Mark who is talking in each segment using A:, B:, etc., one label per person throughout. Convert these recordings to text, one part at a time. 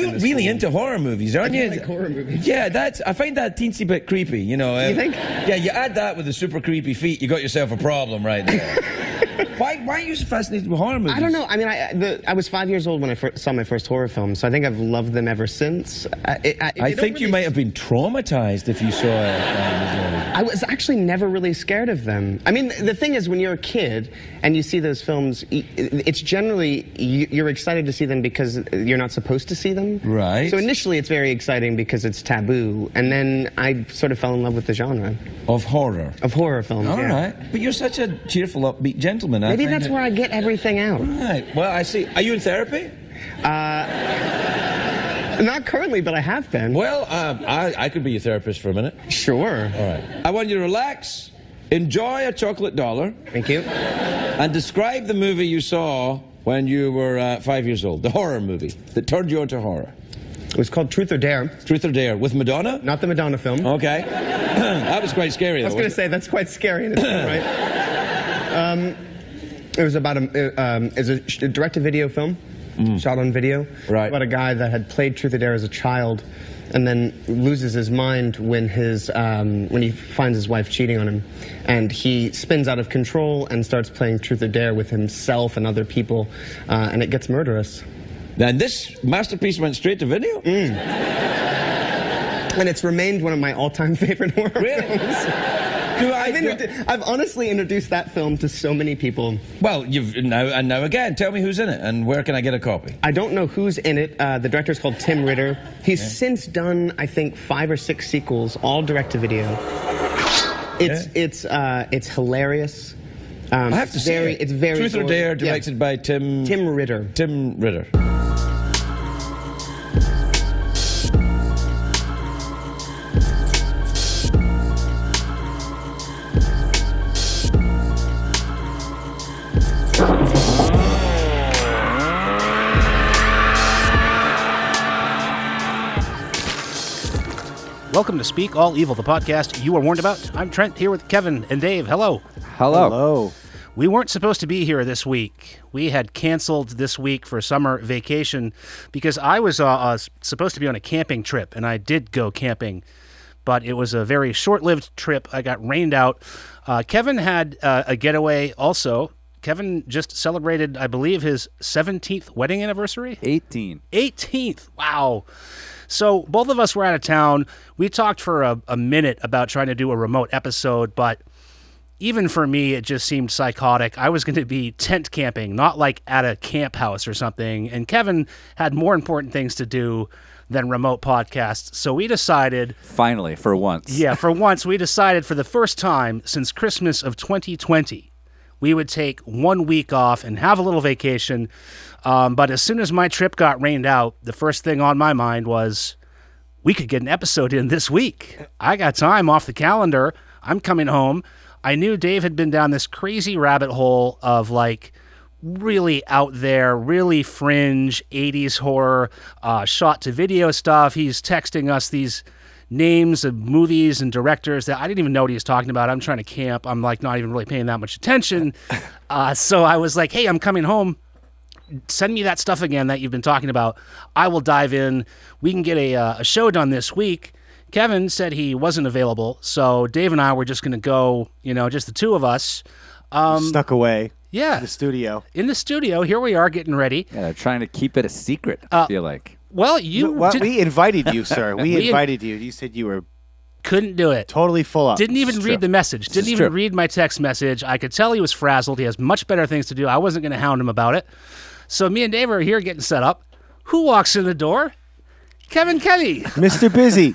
A: You're really
B: whole-
A: into horror movies, aren't you?
B: like horror movies.
A: Yeah, that's. I find that teensy bit creepy. You know.
B: You
A: um,
B: think?
A: Yeah, you add that with the super creepy feet, you got yourself a problem right there. why? Why are you so fascinated with horror movies?
B: I don't know. I mean, I, the, I was five years old when I fir- saw my first horror film, so I think I've loved them ever since. I, it- I,
A: I
B: they don't
A: think you might have been traumatized if you saw it. um,
B: I was actually never really scared of them. I mean, the thing is, when you're a kid and you see those films, it's generally you- you're excited to see them because you're not supposed to see them.
A: Right.
B: So initially, it's very exciting because it's taboo, and then I sort of fell in love with the genre
A: of horror.
B: of horror films.
A: All
B: yeah.
A: right, but you're such a cheerful, upbeat gentleman. I
B: Maybe
A: find
B: that's where I get everything out.
A: Right. Well, I see. Are you in therapy?
B: Uh, Not currently, but I have been.
A: Well, um, I, I could be your therapist for a minute.
B: Sure.
A: All right. I want you to relax, enjoy a chocolate dollar,
B: Thank you.
A: and describe the movie you saw when you were uh, five years old, the horror movie that turned you into horror.
B: It was called Truth or Dare,
A: Truth or Dare with Madonna?
B: not the Madonna film.
A: Okay. that was quite scary, though.
B: I was going to say that's quite scary right. Um, it was about a um, it's a a direct-to-video film, shot on video,
A: Mm. Right.
B: about a guy that had played Truth or Dare as a child, and then loses his mind when his um, when he finds his wife cheating on him, and he spins out of control and starts playing Truth or Dare with himself and other people, uh, and it gets murderous.
A: And this masterpiece went straight to video?
B: Mm. And it's remained one of my all-time favorite horror
A: Really?
B: films.
A: Do I,
B: I've, introdu- I've honestly introduced that film to so many people.
A: well, you've now and now again. Tell me who's in it and where can I get a copy?
B: I don't know who's in it. Uh, the director's called Tim Ritter. He's since done, I think, five or six sequels, all direct to video. It's
A: Yeah.
B: it's uh, it's hilarious. Um,
A: I have to
B: it's
A: say, it.
B: it's very
A: Truth or. Dare,
B: Yeah.
A: directed by Tim
B: Tim Ritter.
A: Tim Ritter.
C: Welcome to Speak All Evil, the podcast you were warned about. I'm Trent here with Kevin and Dave. Hello.
D: Hello.
E: Hello.
C: We weren't supposed to be here this week. We had canceled this week for summer vacation because I was uh, uh, supposed to be on a camping trip, and I did go camping, but it was a very short lived trip. I got rained out. Uh, Kevin had uh, a getaway also. Kevin just celebrated, I believe, his 17th wedding anniversary.
D: 18.
C: 18th. Wow. So both of us were out of town. We talked for a, a minute about trying to do a remote episode, but even for me, it just seemed psychotic. I was going to be tent camping, not like at a camp house or something. And Kevin had more important things to do than remote podcasts. So we decided,
D: Finally, for once.
C: yeah, for once, we decided for the first time since Christmas of 2020, we would take one week off and have a little vacation. Um, but as soon as my trip got rained out, the first thing on my mind was we could get an episode in this week. I got time off the calendar. I'm coming home. I knew Dave had been down this crazy rabbit hole of like really out there, really fringe 80s horror, uh, shot to video stuff. He's texting us these names of movies and directors that I didn't even know what he was talking about. I'm trying to camp. I'm like not even really paying that much attention. Uh, so I was like, hey, I'm coming home send me that stuff again that you've been talking about. I will dive in. We can get a, uh, a show done this week. Kevin said he wasn't available, so Dave and I were just going to go, you know, just the two of us. Um,
E: Snuck away
C: yeah,
E: to the studio.
C: in the studio. Here we are getting ready.
D: Yeah, they're trying to keep it a secret, I feel like.
C: Well, you
E: well,
C: did-
E: we invited you, sir. We,
C: We in-
E: invited you. You said you were
C: couldn't do it.
E: totally full up.
C: Didn't even
D: is
C: read the message. Didn't even
D: true.
C: read my text message. I could tell he was frazzled. He has much better things to do. I wasn't going to hound him about it. So me and Dave are here getting set up. Who walks in the door? Kevin Kelly.
E: Mr. Busy.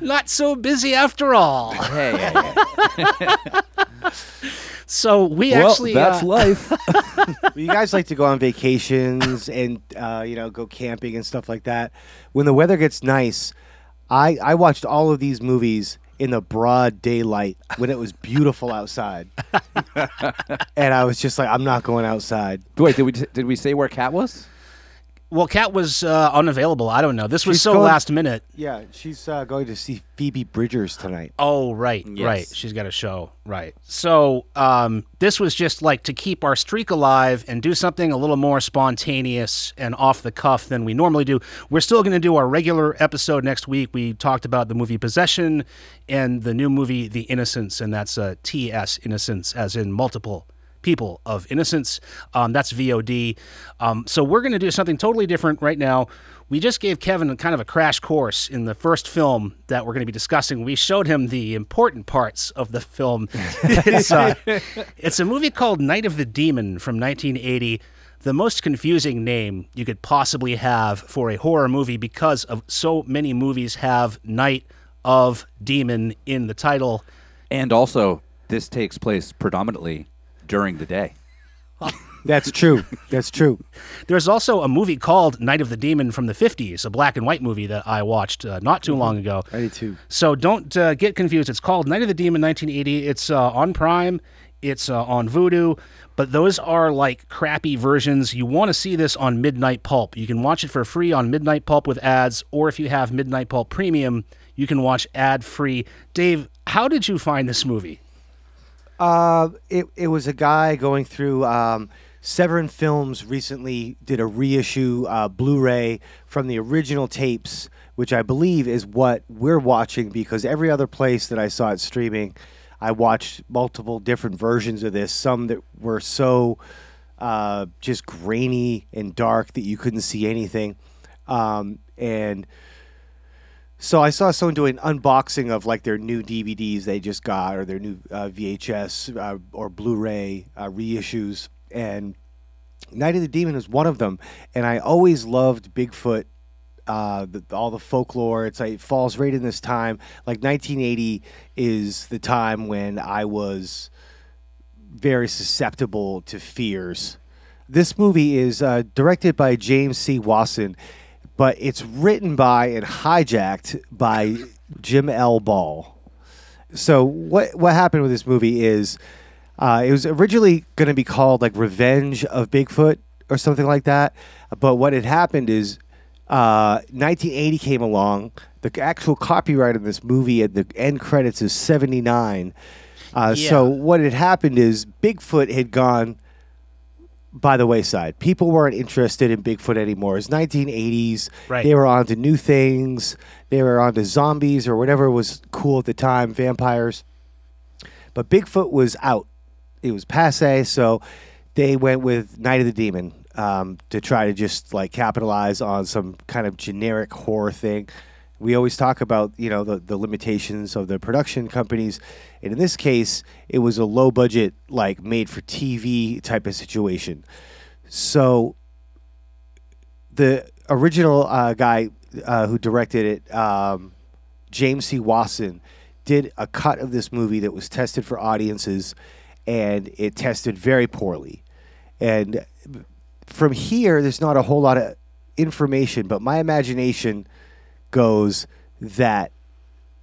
C: Not so busy after all.
D: Hey, hey, hey.
C: So we
D: well,
C: actually
D: that's
C: uh,
D: life.
E: you guys like to go on vacations and uh, you know go camping and stuff like that. When the weather gets nice, I I watched all of these movies in the broad daylight when it was beautiful outside, and I was just like, I'm not going outside.
D: Wait, did we did we say where Cat was?
C: Well, Kat was uh, unavailable. I don't know. This was
E: She's
C: so
E: going-
C: last minute.
E: Yeah, she's uh, going to see Phoebe Bridgers tonight.
C: Oh, right,
D: Yes.
C: right. She's got a show, right. So um, this was just like to keep our streak alive and do something a little more spontaneous and off the cuff than we normally do. We're still going to do our regular episode next week. We talked about the movie Possession and the new movie The Innocents, and that's uh, T.S. Innocence, as in multiple people of innocence. Um, that's VOD. Um, so we're going to do something totally different right now. We just gave Kevin a kind of a crash course in the first film that we're going to be discussing. We showed him the important parts of the film. it's, uh, it's a movie called Night of the Demon from 1980. The most confusing name you could possibly have for a horror movie because of so many movies have Night of Demon in the title.
D: And also, this takes place predominantly during the day.
E: That's true. That's true.
C: There's also a movie called Night of the Demon from the 50s, a black and white movie that I watched uh, not too long ago.
E: I did too.
C: So don't uh, get confused. It's called Night of the Demon 1980. It's uh, on Prime, it's uh, on Vudu, but those are like crappy versions. You want to see this on Midnight Pulp. You can watch it for free on Midnight Pulp with ads, or if you have Midnight Pulp Premium, you can watch ad free. Dave, how did you find this movie?
E: Uh, it it was a guy going through. Um, Severin Films recently did a reissue uh, Blu-ray from the original tapes, which I believe is what we're watching because every other place that I saw it streaming, I watched multiple different versions of this. Some that were so uh, just grainy and dark that you couldn't see anything, um, and so I saw someone doing unboxing of like their new DVDs they just got or their new uh, VHS uh, or Blu-ray uh, reissues, and Night of the Demon is one of them. And I always loved Bigfoot, uh, the, all the folklore. It's like, it falls right in this time. Like 1980 is the time when I was very susceptible to fears. This movie is uh, directed by James C. Wasson, but it's written by and hijacked by Jim L. Ball. So what what happened with this movie is uh, it was originally going to be called like Revenge of Bigfoot or something like that, but what had happened is uh, 1980 came along. The actual copyright of this movie at the end credits is 79. Uh, So what had happened is Bigfoot had gone by the wayside. People weren't interested in Bigfoot anymore. It's 1980s.
C: Right.
E: They were on to new things. They were on to zombies or whatever was cool at the time, vampires. But Bigfoot was out. It was passe, so they went with Night of the Demon um, to try to just like capitalize on some kind of generic horror thing. We always talk about you know the, the limitations of the production companies, and in this case, it was a low budget like made for TV type of situation. So the original uh, guy uh, who directed it, um, James C. Wasson, did a cut of this movie that was tested for audiences, and it tested very poorly. And from here, there's not a whole lot of information, but my imagination goes that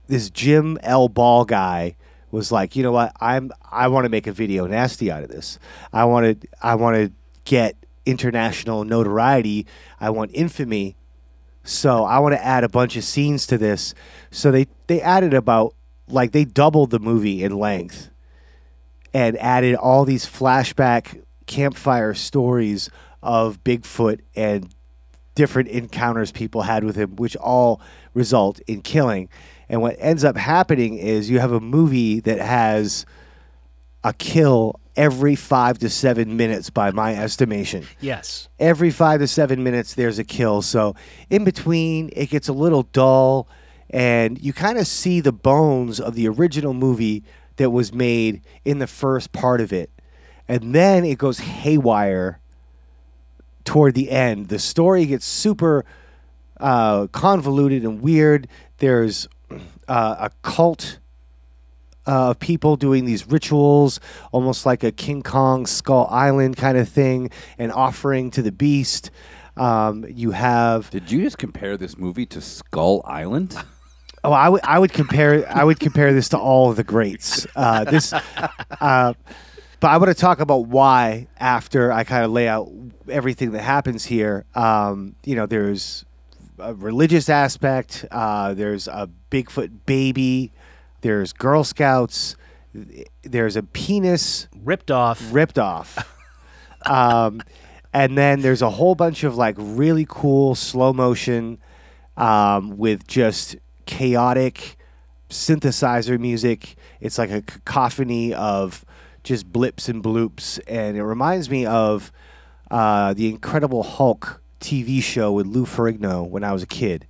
E: this Jim L. Ball guy was like, you know what, I'm I want to make a video nasty out of this. I want to I want to get international notoriety. I want infamy. So I want to add a bunch of scenes to this. So they they added about like they doubled the movie in length and added all these flashback campfire stories of Bigfoot and different encounters people had with him, which all result in killing. And what ends up happening is you have a movie that has a kill every five to seven minutes, by my estimation.
C: Yes.
E: Every five to seven minutes, there's a kill. So in between, it gets a little dull, and you kind of see the bones of the original movie that was made in the first part of it. And then it goes haywire toward the end. The story gets super uh, convoluted and weird. There's uh, a cult uh, of people doing these rituals, almost like a King Kong Skull Island kind of thing, and offering to the beast. Um, you have
D: Did you just compare this movie to Skull Island?
E: Oh, I would I would compare I would compare this to all of the greats. Uh, this, uh, But I want to talk about why after I kind of lay out everything that happens here. Um, you know, there's a religious aspect. Uh, there's a Bigfoot baby. There's Girl Scouts. There's a penis
C: Ripped off.
E: ripped off. um, and then there's a whole bunch of like really cool slow motion um, with just chaotic synthesizer music. It's like a cacophony of just blips and bloops, and it reminds me of uh, the Incredible Hulk TV show with Lou Ferrigno when I was a kid.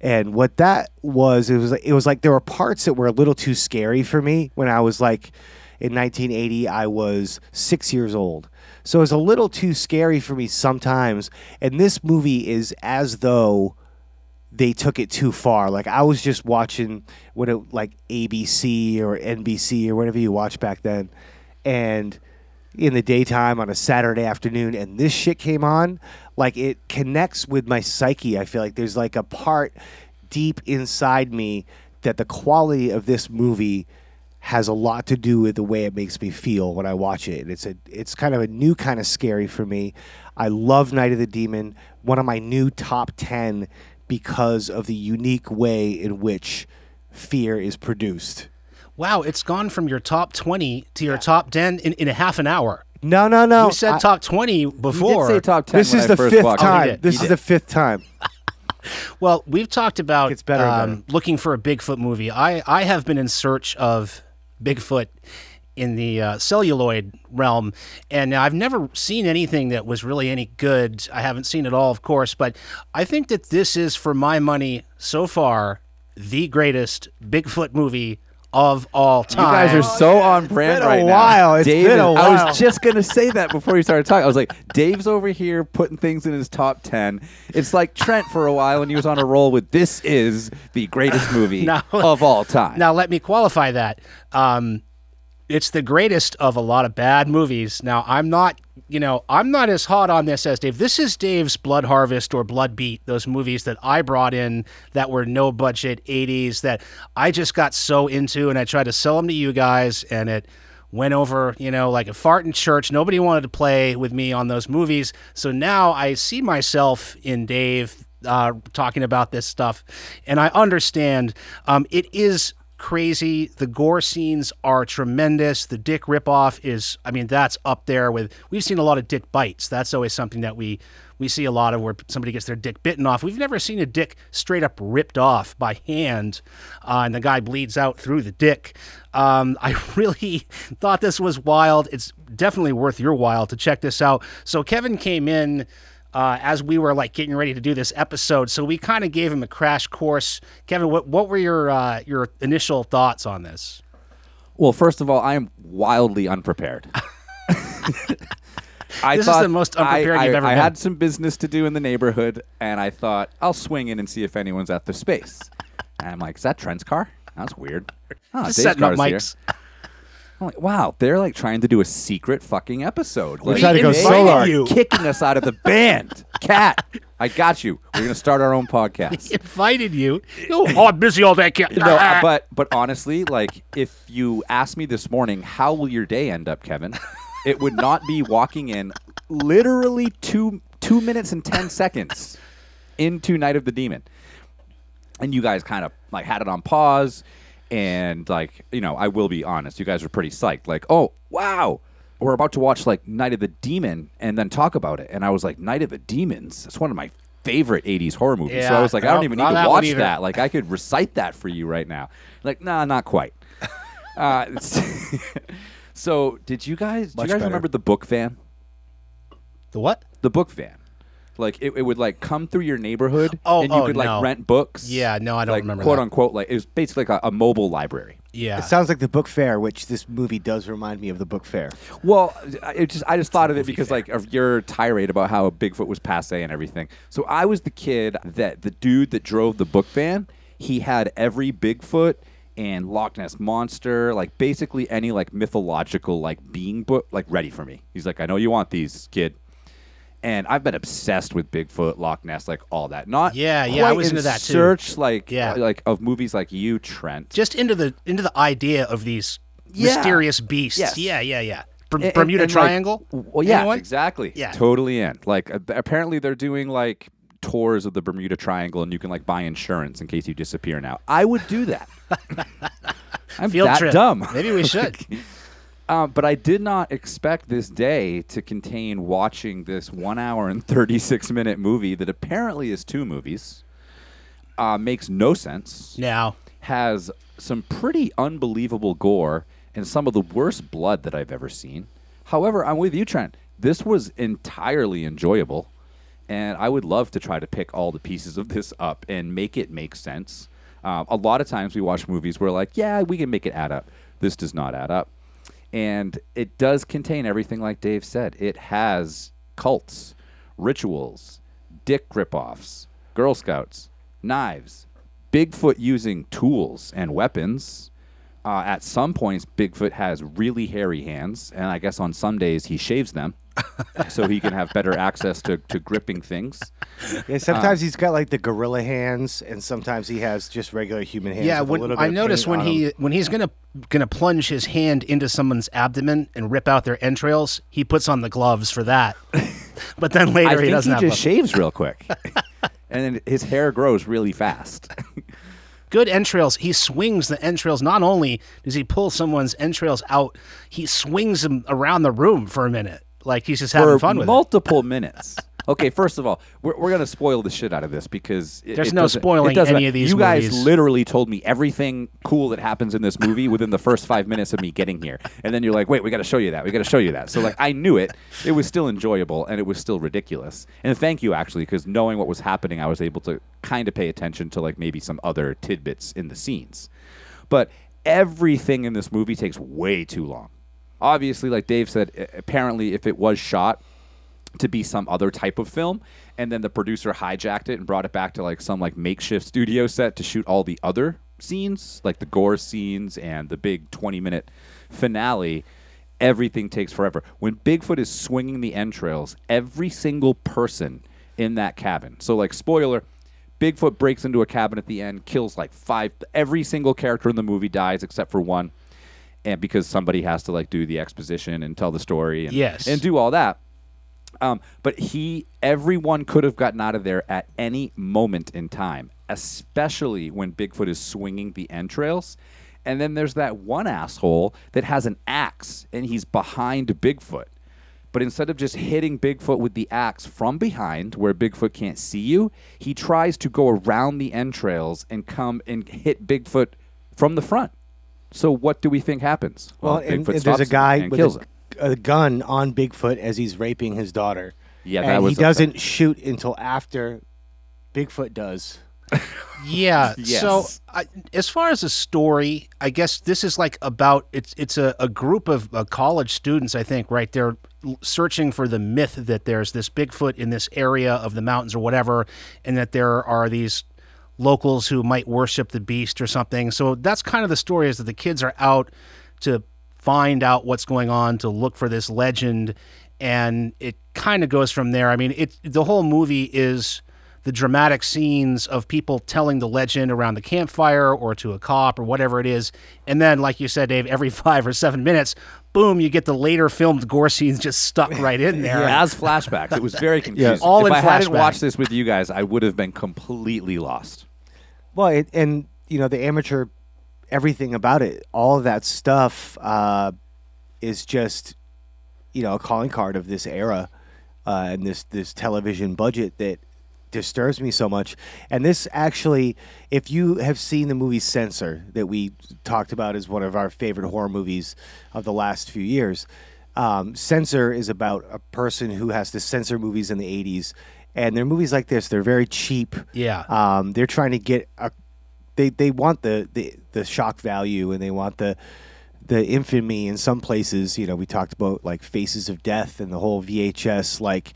E: And what that was, it was it was like there were parts that were a little too scary for me when I was like in 1980. I was six years old, so it was a little too scary for me sometimes. And this movie is as though they took it too far. Like I was just watching what it like ABC or NBC or whatever you watch back then, and in the daytime on a Saturday afternoon, and this shit came on. Like it connects with my psyche. I feel like there's like a part deep inside me that the quality of this movie has a lot to do with the way it makes me feel when I watch it. It's a it's kind of a new kind of scary for me. I love Night of the Demon, one of my new top 10 because of the unique way in which fear is produced.
C: Wow, it's gone from your top 20 to your top 10 in, in a half an hour.
E: No, no, no.
C: You said
E: I-
C: top 20
D: You
C: before.
D: did say top ten.
E: this
D: when
E: is
D: I
E: the
D: first
E: fifth time.
C: did.
E: This
C: You
E: is
C: did.
E: the fifth time.
C: Well, we've talked about
E: Gets better and
C: um,
E: better.
C: looking for a Bigfoot movie. I, I have been in search of Bigfoot in the uh, celluloid realm, and I've never seen anything that was really any good. I haven't seen it all, of course, but I think that this is, for my money, so far, the greatest Bigfoot movie of all time.
D: You guys are so on brand
E: been a
D: right
E: while.
D: now.
E: It's
D: Dave
E: been a
D: is- I was just gonna say that before you started talking. I was like, Dave's over here putting things in his top ten. It's like Trent for a while when he was on a roll with "This is the greatest movie
C: Now-
D: of all time."
C: Now, let me qualify that. Um, it's the greatest of a lot of bad movies. Now, I'm not, you know, I'm not as hot on this as Dave. This is Dave's Blood Harvest or Blood Beat, those movies that I brought in that were no budget 80s that I just got so into and I tried to sell them to you guys and it went over, you know, like a fart in church. Nobody wanted to play with me on those movies. So now I see myself in Dave uh, talking about this stuff, and I understand um, it is crazy. The gore scenes are tremendous. The dick ripoff is, I mean, that's up there with. We've seen a lot of dick bites. That's always something that we we see a lot of where somebody gets their dick bitten off. We've never seen a dick straight up ripped off by hand, uh, and the guy bleeds out through the dick. Um, I really thought this was wild. It's definitely worth your while to check this out. So Kevin came in uh, as we were like getting ready to do this episode. So we kind of gave him a crash course. Kevin, what what were your uh, your initial thoughts on this?
D: Well, first of all, I am wildly unprepared. I
C: This is the most unprepared
D: I,
C: you've ever
D: I
C: been.
D: had some business to do in the neighborhood, and I thought I'll swing in and see if anyone's at the space. And I'm like, "Is that Trent's car? That's weird." Oh,
C: Just
D: Dave's
C: setting up
D: car's here.
C: Mics.
D: I'm like, wow, they're like trying to do a secret fucking episode. Like,
E: tried to go
D: they
E: solo.
C: You.
D: kicking us out of the band. Cat, I got you. We're gonna start our own podcast.
C: Invited you. Oh, I'm busy all day. Kid.
D: no, uh, but but honestly, like if you asked me this morning, how will your day end up, Kevin? It would not be walking in literally two two minutes and ten seconds into Night of the Demon, and you guys kind of like had it on pause, and like you know, I will be honest, you guys were pretty psyched, like, oh wow. We're about to watch like Night of the Demon and then talk about it. And I was like, Night of the Demons. It's one of my favorite 80s horror movies. yeah, so I was like, I don't even need to
C: that
D: watch that. Like I could recite that for you right now. Like, nah, not quite. Uh, so, did you guys? Do you guys
E: better.
D: remember the book van?
C: the what?
D: The book van. Like it, it would like come through your neighborhood,
C: Oh,
D: and you
C: oh,
D: could like
C: no.
D: rent books.
C: Yeah, no, I don't
D: like,
C: remember
D: Quote
C: that.
D: unquote, like it was basically like a, a mobile library.
C: Yeah.
E: It sounds like the book fair, which this movie does remind me of the book fair.
D: Well, I- it just I just thought of it because like of your tirade about how Bigfoot was passe and everything. So I was the kid that the dude that drove the book van. He had every Bigfoot and Loch Ness monster, like basically any like mythological like being book, like ready for me. He's like, I know you want these, kid. And I've been obsessed with Bigfoot, Loch Ness, like all that. Not
C: Yeah, yeah, I was
D: in
C: into that too.
D: Search like
C: Yeah.
D: like of movies like you, Trent.
C: Just into the into the idea of these
D: Yeah.
C: mysterious beasts.
D: Yes.
C: Yeah, yeah, yeah. Ber-
D: And-
C: Bermuda
D: and, like,
C: Triangle.
D: well, yeah,
C: Anyone?
D: exactly.
C: Yeah.
D: totally in. Like uh, apparently they're doing like tours of the Bermuda Triangle, and you can like buy insurance in case you disappear. Now, I would do that. I'm
C: Field
D: that
C: trip.
D: dumb.
C: Maybe we should.
D: Uh, but I did not expect this day to contain watching this one hour and 36 minute movie that apparently is two movies. Uh, makes no sense.
C: now,
D: Has some pretty unbelievable gore and some of the worst blood that I've ever seen. However, I'm with you, Trent. This was entirely enjoyable. And I would love to try to pick all the pieces of this up and make it make sense. Um, a lot of times we watch movies where, like, yeah, we can make it add up. This does not add up. And it does contain everything like Dave said. It has cults, rituals, dick ripoffs, Girl Scouts, knives, Bigfoot using tools and weapons. Uh, at some points, Bigfoot has really hairy hands, and I guess on some days he shaves them so he can have better access to, to gripping things.
E: Yeah,
C: Uh,
E: sometimes he's got like the gorilla hands, and sometimes he has just regular human hands.
C: yeah.
E: with a
C: When,
E: little bit
C: I
E: of
C: noticed when
E: on
C: he
E: 'em.
C: when he's gonna gonna plunge his hand into someone's abdomen and rip out their entrails, he puts on the gloves for that. but then later
D: I
C: he
D: think
C: doesn't
D: he
C: have
D: just
C: gloves.
D: shaves real quick. and then his hair grows really fast.
C: Good entrails. He swings the entrails. Not only does he pull someone's entrails out, he swings them around the room for a minute, like he's just having fun with it.
D: multiple minutes. Okay, first of all, we're, we're going to spoil the shit out of this because it,
C: There's
D: it
C: no spoiling
D: it
C: any of these
D: You guys literally told me everything cool that happens in this movie within the first five minutes of me getting here, and then you're like, "Wait, we got to show you that. We got to show you that." So like, I knew it. It was still enjoyable, and it was still ridiculous. And thank you actually, because knowing what was happening, I was able to kind of pay attention to like maybe some other tidbits in the scenes. But everything in this movie takes way too long. Obviously, like Dave said, apparently, if it was shot to be some other type of film and then the producer hijacked it and brought it back to like some like makeshift studio set to shoot all the other scenes like the gore scenes and the big 20 minute finale everything takes forever. When bigfoot is swinging the entrails every single person in that cabin so like spoiler bigfoot breaks into a cabin at the end kills like five every single character in the movie dies except for one and because somebody has to like do the exposition and tell the story and,
C: Yes.
D: and do all that um, but he, everyone could have gotten out of there at any moment in time, especially when Bigfoot is swinging the entrails. And then there's that one asshole that has an axe and he's behind Bigfoot. But instead of just hitting Bigfoot with the axe from behind where Bigfoot can't see you, he tries to go around the entrails and come and hit Bigfoot from the front. So what do we think happens?
E: Well, and, and there's a guy
D: and
E: with
D: kills
E: a, a gun on Bigfoot as he's raping his daughter.
D: Yeah,
E: and
D: that was
E: he doesn't shoot until after Bigfoot does.
C: Yeah.
D: Yes.
C: So, I, as far as the story, I guess this is like about it's it's a, a group of uh, college students. I think right. They're searching for the myth that there's this Bigfoot in this area of the mountains or whatever, and that there are these locals who might worship the beast or something. So that's kind of the story. Is that the kids are out to find out what's going on, to look for this legend, and it kind of goes from there. I mean, it the whole movie is the dramatic scenes of people telling the legend around the campfire or to a cop or whatever it is. And then, like you said, Dave, every five or seven minutes, boom, you get the later filmed gore scenes just stuck right in there.
D: as flashbacks. It was very confusing.
C: All
D: if
C: in
D: I hadn't watched this with you guys, I would have been completely lost.
E: Well, it, and you know the amateur, everything about it, all that stuff uh, is just, you know, a calling card of this era uh, and this this television budget that disturbs me so much. And this actually, if you have seen the movie Censor that we talked about as one of our favorite horror movies of the last few years, um, Censor is about a person who has to censor movies in the '80s. And they're movies like this. They're very cheap.
C: Yeah.
E: Um, they're trying to get a, they they want the, the the shock value and they want the the infamy in some places. You know, we talked about like Faces of Death and the whole VHS. Like,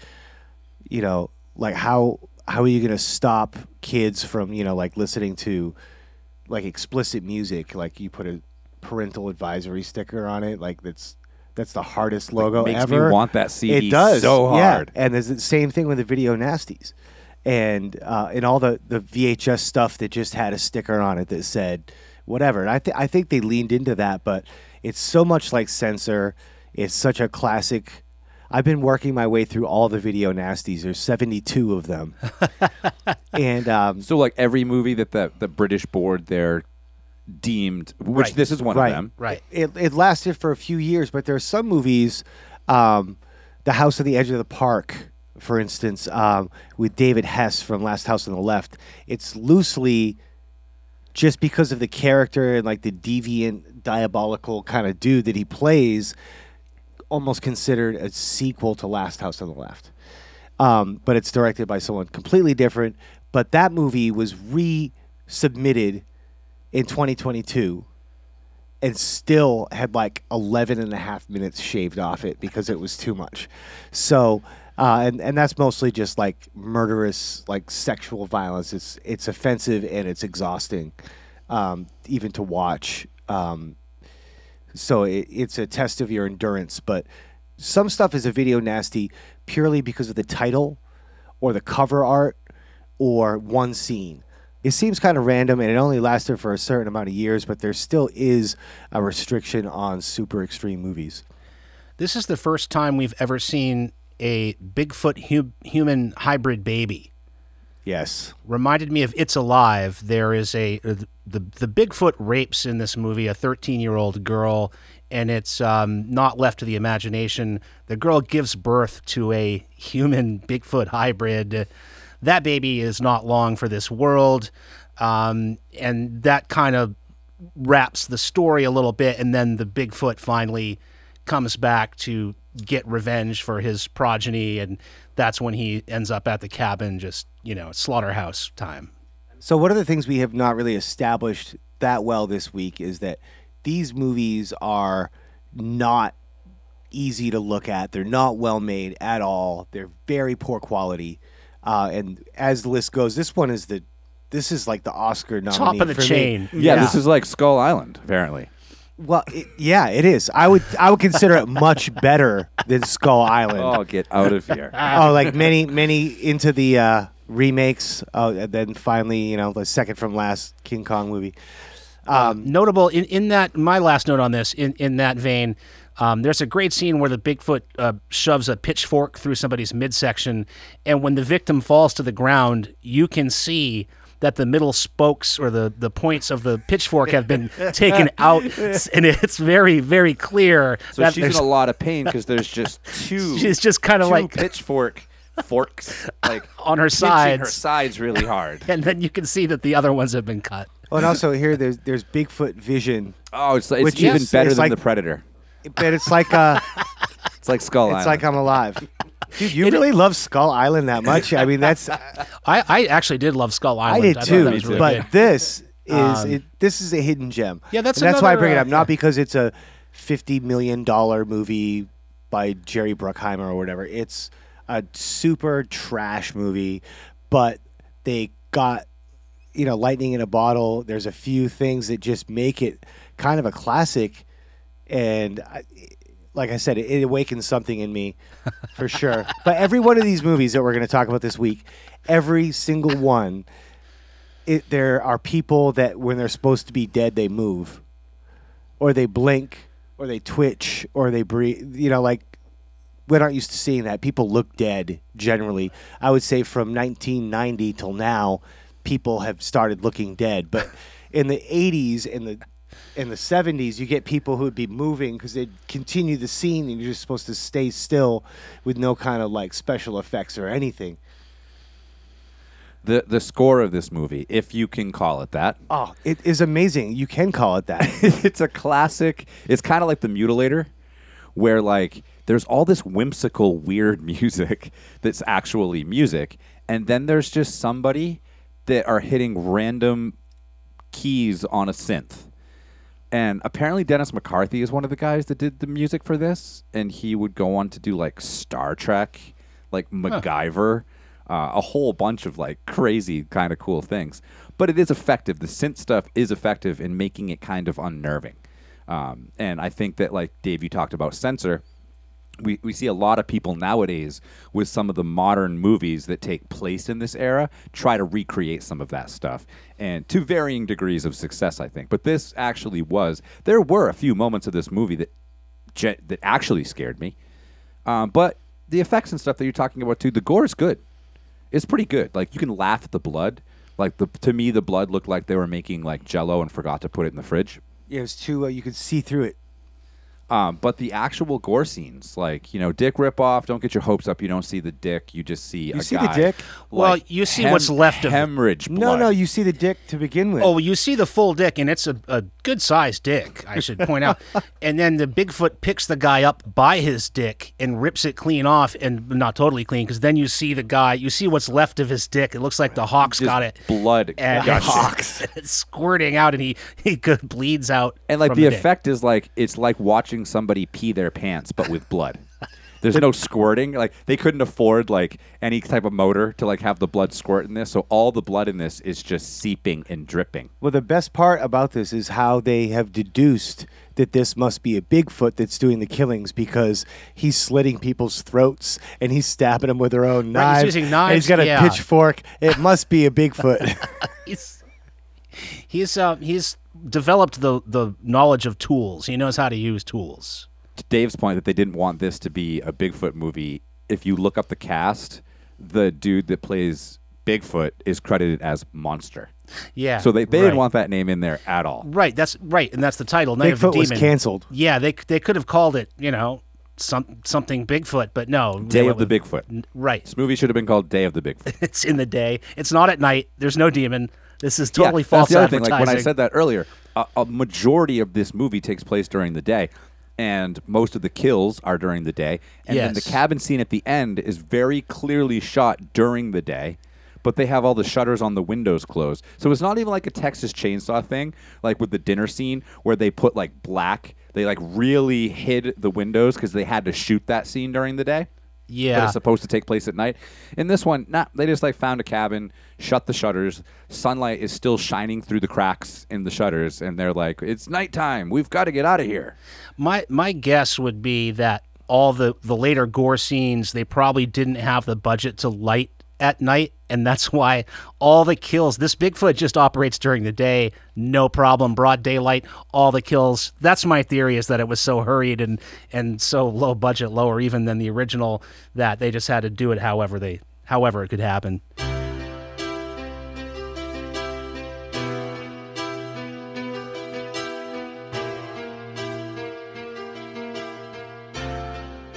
E: you know, like how how are you going to stop kids from you know like listening to like explicit music? Like you put a parental advisory sticker on it. Like that's that's the hardest logo ever.
D: makes me want that CD
E: It does
D: so
E: yeah.
D: hard.
E: And there's the same thing with the video nasties, and uh, and all the the VHS stuff that just had a sticker on it that said whatever. And I th- I think they leaned into that, but it's so much like censor. It's such a classic. I've been working my way through all the video nasties. There's 72 of them, and um,
D: So like every movie that the the British board there deemed, which
C: Right.
D: this is one
E: right.
D: of them.
C: Right.
E: It, it lasted for a few years, but there are some movies, um, The House on the Edge of the Park, for instance, um, with David Hess from Last House on the Left. It's loosely just because of the character and like the deviant, diabolical kind of dude that he plays, almost considered a sequel to Last House on the Left. Um, but it's directed by someone completely different. But that movie was resubmitted in 2022 and still had like 11 and a half minutes shaved off it because it was too much. So, uh, and, and that's mostly just like murderous, like sexual violence. It's, it's offensive and it's exhausting, um, even to watch. Um, so it, it's a test of your endurance. But some stuff is a video nasty purely because of the title or the cover art or one scene. It seems kind of random and it only lasted for a certain amount of years, but there still is a restriction on super extreme movies.
C: This is the first time we've ever seen a Bigfoot hu- human hybrid baby.
E: Yes.
C: reminded me of It's Alive. There is a uh, the the Bigfoot rapes in this movie a 13 year old girl, and it's um, not left to the imagination. The girl gives birth to a human Bigfoot hybrid. That baby is not long for this world, um, and that kind of wraps the story a little bit. And then the Bigfoot finally comes back to get revenge for his progeny, and that's when he ends up at the cabin, just you know, slaughterhouse time.
E: So one of the things we have not really established that well this week is that these movies are not easy to look at. They're not well made at all. They're very poor quality. Uh, and as the list goes, this one is the this is like the Oscar nominee
C: Top of the
E: for me.
C: chain.
D: Yeah, this is like Skull Island, apparently.
E: Well, it, yeah, it is. I would I would consider it much better than Skull Island.
D: Oh, get out of here.
E: oh, like many, many into the uh, remakes. Oh, and then finally, you know, the second from last King Kong movie.
C: um Notable in, in that my last note on this in in that vein. Um, there's a great scene where the Bigfoot uh, shoves a pitchfork through somebody's midsection, and when the victim falls to the ground, you can see that the middle spokes or the, the points of the pitchfork have been taken out, and it's very very clear
D: So
C: that
D: she's in a lot of pain because there's just two.
C: she's just kind of like
D: pitchfork forks, like
C: on her
D: pinching her
C: sides,
D: sides really hard.
C: and then you can see that the other ones have been cut.
E: Oh, and also here there's there's Bigfoot vision,
D: Oh, it's, it's
E: Which
D: even
E: is-
D: better
E: it's
D: than
E: like-
D: the Predator.
E: But it's like uh,
D: It's like Skull
E: it's
D: Island.
E: like I'm alive. Dude, you really love Skull Island that much? I mean, that's I
C: I, I actually did love Skull Island.
E: I did
C: thought
E: too.
C: that was really
E: but
C: good.
E: this is
C: Um,
E: it, this is a hidden gem.
C: Yeah, that's
E: and that's why I
C: another,
E: bring it
C: uh,
E: up. Not because it's a fifty million dollar movie by Jerry Bruckheimer or whatever. It's a super trash movie, but they got you know lightning in a bottle. There's a few things that just make it kind of a classic, and I, like I said, it, it awakens something in me for sure. But every one of these movies that we're going to talk about this week, every single one, it, there are people that when they're supposed to be dead, they move, or they blink, or they twitch, or they breathe. You know, like we aren't used to seeing that. People look dead generally. I would say from 1990 till now, people have started looking dead. But in the 80s and the in the 70s, you get people who would be moving because they'd continue the scene, and you're just supposed to stay still with no kind of like special effects or anything.
D: the the score of this movie, if you can call it that.
E: Oh, it is amazing. You can call it that.
D: it's a classic. It's kind of like the Mutilator, where like there's all this whimsical, weird music that's actually music, and then there's just somebody that are hitting random keys on a synth. And apparently, Dennis McCarthy is one of the guys that did the music for this, and he would go on to do like Star Trek, like MacGyver, uh, a whole bunch of like crazy kind of cool things. But it is effective. The synth stuff is effective in making it kind of unnerving. Um, and I think that, like Dave, you talked about censor we, we see a lot of people nowadays with some of the modern movies that take place in this era try to recreate some of that stuff and to varying degrees of success i think but this actually was there were a few moments of this movie that that actually scared me. Um, but the effects and stuff that you're talking about too, the gore is good. It's pretty good. Like you can laugh at the blood. Like the to me, the blood looked like they were making like Jello and forgot to put it in the fridge.
E: Yeah, it was too. Uh, you could see through it.
D: Um, but the actual gore scenes, like you know, dick rip off. Don't get your hopes up. You don't see the dick. You just see
E: You
D: a
E: see the
D: guy,
E: dick?
C: Well, you see what's left of it.
D: hemorrhage.
E: No,
D: blood.
E: no, you see the dick to begin with.
C: Oh, you see the full dick, and it's a, a good sized dick, I should point out. And then the Bigfoot picks the guy up by his dick and rips it clean off, and not totally clean, because then you see the guy, you see what's left of his dick. It looks like the hawk's
D: Just
C: got it.
D: blood
C: And
D: gushing.
C: it's squirting out, and he, he bleeds out.
D: And like
C: from
D: the
C: dick.
D: effect is like it's like watching somebody pee their pants, but with blood. There's no squirting. Like they couldn't afford like any type of motor to like have the blood squirt in this, so all the blood in this is just seeping and dripping.
E: Well, the best part about this is how they have deduced that this must be a Bigfoot that's doing the killings because he's slitting people's throats and he's stabbing them with their own
C: Right, he's
E: knives.
C: using
E: and
C: knives,
E: he's got a
C: yeah.
E: pitchfork. It must be a Bigfoot.
C: he's he's uh, he's developed the the knowledge of tools. He knows how to use tools.
D: To Dave's point that they didn't want this to be a Bigfoot movie. If you look up the cast, the dude that plays Bigfoot is credited as Monster.
C: Yeah.
D: So they, they
C: right.
D: didn't want that name in there at all.
C: Right, that's right, and that's the title. Night of the
E: Bigfoot was canceled.
C: Yeah, they they could have called it, you know, some something Bigfoot, but no.
D: Day of the
C: with-
D: Bigfoot.
C: Right,
D: This movie should have been called Day of the Bigfoot.
C: it's in the day. It's not at night. There's no demon. This is totally
D: yeah,
C: false
D: that's the other thing. Like when I said that earlier, a, a majority of this movie takes place during the day, and most of the kills are during the day. And then the cabin scene at the end is very clearly shot during the day. But they have all the shutters on the windows closed, so it's not even like a Texas Chainsaw thing, like with the dinner scene where they put like black. They like really hid the windows because they had to shoot that scene during the day.
C: Yeah,
D: it's supposed to take place at night. In this one, nah, they just like found a cabin, shut the shutters. Sunlight is still shining through the cracks in the shutters, and they're like, "It's nighttime. We've got to get out of here."
C: my my guess would be that all the the later gore scenes they probably didn't have the budget to light at night and that's why all the kills this bigfoot just operates during the day no problem broad daylight all the kills that's my theory is that it was so hurried and and so low budget lower even than the original that they just had to do it however they however it could happen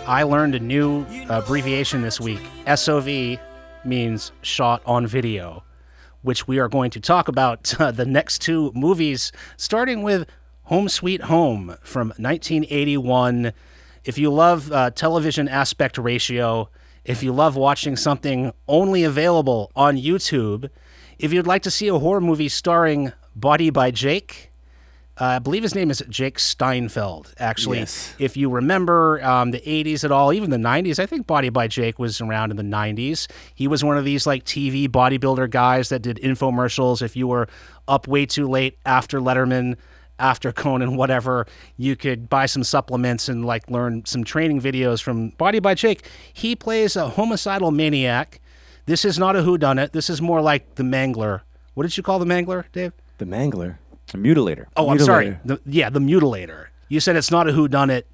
C: I learned a new abbreviation this week. SOV means shot on video, which we are going to talk about uh, the next two movies, starting with Home Sweet Home from 1981. If you love uh, television aspect ratio, if you love watching something only available on YouTube, if you'd like to see a horror movie starring Body by Jake, I believe his name is Jake Steinfeld, actually.
E: Yes.
C: If you remember um, the 80s at all, even the 90s, I think Body by Jake was around in the 90s. He was one of these like TV bodybuilder guys that did infomercials. If you were up way too late after Letterman, after Conan, whatever, you could buy some supplements and like learn some training videos from Body by Jake. He plays a homicidal maniac. This is not a whodunit. This is more like the Mangler. What did you call the Mangler, Dave?
E: the Mangler.
D: A mutilator.
C: Oh, I'm sorry. The, yeah, the mutilator. You said it's not a who done it.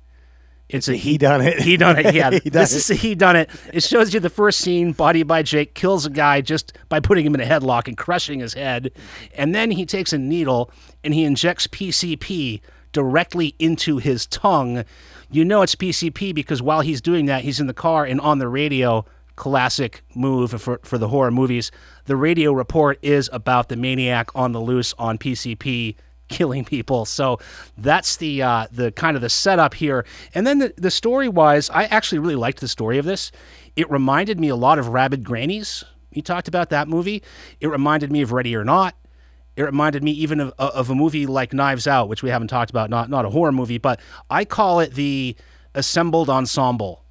C: It's a
E: he done it.
C: He done it. Yeah, this
E: it.
C: is a he done it. It shows you the first scene. Body by Jake kills a guy just by putting him in a headlock and crushing his head, and then he takes a needle and he injects PCP directly into his tongue. You know it's PCP because while he's doing that, he's in the car and on the radio. Classic move for for the horror movies. The radio report is about the maniac on the loose on PCP killing people. So that's the uh, the kind of the setup here. And then the, the story wise, I actually really liked the story of this. It reminded me a lot of Rabid Grannies. You talked about that movie. It reminded me of Ready or Not. It reminded me even of, of a movie like Knives Out, which we haven't talked about. Not not a horror movie, but I call it the assembled ensemble.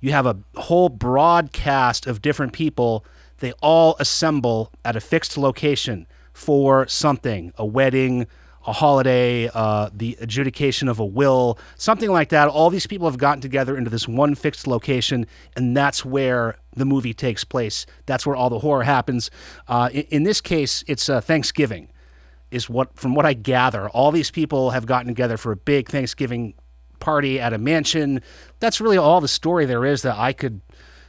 C: You have a whole broadcast of different people. They all assemble at a fixed location for something a wedding, a holiday, uh, the adjudication of a will, something like that. All these people have gotten together into this one fixed location, and that's where the movie takes place. That's where all the horror happens. Uh, in, in this case, it's uh, Thanksgiving is what from what I gather, all these people have gotten together for a big Thanksgiving party at a mansion. That's really all the story there is that I could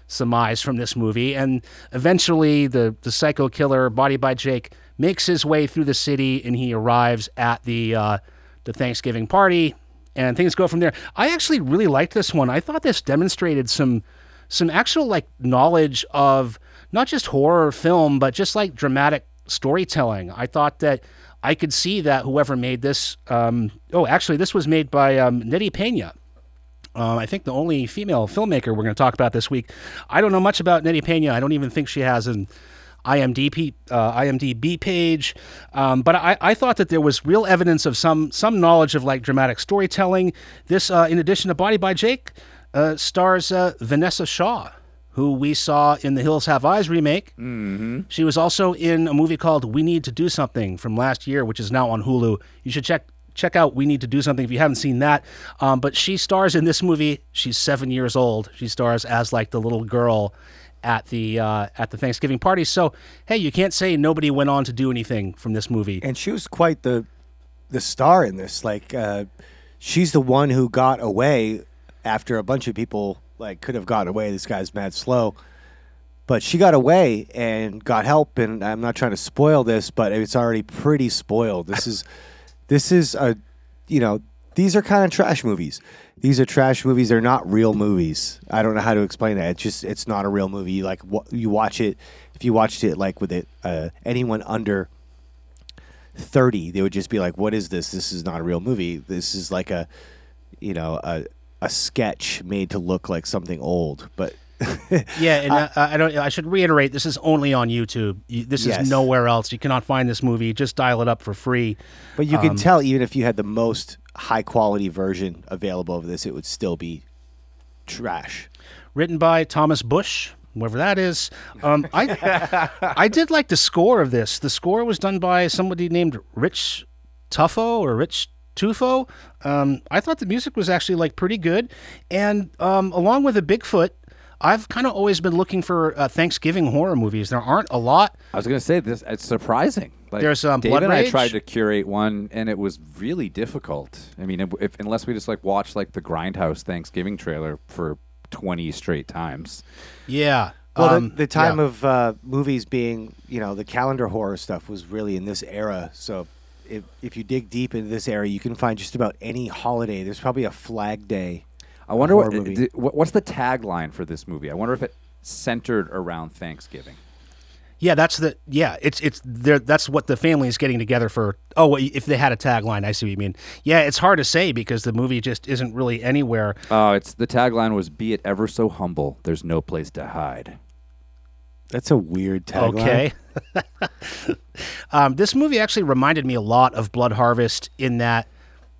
C: surmise from this movie. And eventually, the the psycho killer, body by Jake, makes his way through the city, and he arrives at the uh, the Thanksgiving party, and things go from there. I actually really liked this one. I thought this demonstrated some some actual like knowledge of not just horror film, but just like dramatic storytelling. I thought that I could see that whoever made this. Um, oh, actually, this was made by um, Nettie Pena. Uh, I think the only female filmmaker we're going to talk about this week. I don't know much about Nettie Pena. I don't even think she has an IMDb uh, IMDb page. Um, but I, I thought that there was real evidence of some some knowledge of like dramatic storytelling. This, uh, in addition to Body by Jake, uh, stars uh, Vanessa Shaw, who we saw in the Hills Have Eyes remake. Mm-hmm. She was also in a movie called We Need to Do Something from last year, which is now on Hulu. You should check check out We Need to Do Something if you haven't seen that. Um, but she stars in this movie. She's seven years old. She stars as like the little girl at the uh, at the Thanksgiving party. So hey, you can't say nobody went on to do anything from this movie.
E: and she was quite the the star in this. Like, uh, she's the one who got away after a bunch of people like could have gotten away. This guy's mad slow, but she got away and got help. And I'm not trying to spoil this, but it's already pretty spoiled. This is this is a you know these are kind of trash movies. These are trash movies. They're not real movies. I don't know how to explain that. It's just it's not a real movie. You like wa- you watch it. If you watched it like with it, uh, anyone under 30 they would just be like what is this this is not a real movie this is like a you know a, a sketch made to look like something old but
C: Yeah, and uh, I don't. I should reiterate: this is only on YouTube. You, this
E: Yes.
C: is nowhere else. You cannot find this movie. Just dial it up for free.
E: but you
C: Um,
E: can tell even if you had the most high quality version available of this it would still be trash
C: written by Thomas Bush, whoever that is. Um, I I did like the score of this. The score was done by somebody named Rich Tuffo or Rich Tufo. Um, I thought the music was actually like pretty good, and um, along with the Bigfoot. I've kind of always been looking for uh, Thanksgiving horror movies. There aren't a lot.
D: I was going to say this. It's surprising. Like,
C: There's, um,
D: Dave
C: Blood
D: and I tried to curate one, and it was really difficult. I mean, if, if, unless we just like watch like the Grindhouse Thanksgiving trailer for twenty straight times.
C: Yeah.
E: well
C: um,
E: the, the time
C: yeah.
E: of uh, movies being you know the calendar horror stuff was really in this era so if, if you dig deep into this area, you can find just about any holiday there's probably a flag day
D: I wonder what,
E: movie.
D: di- what's the tagline for this movie. I wonder if it centered around Thanksgiving.
C: Yeah, that's the yeah. It's it's there. That's what the family is getting together for. Oh, if they had a tagline, I see what you mean. Yeah, it's hard to say because the movie just isn't really anywhere.
D: Oh, it's the tagline was "Be it ever so humble, there's no place to hide."
E: That's a weird tagline
C: Okay. um, this movie actually reminded me a lot of Blood Harvest in that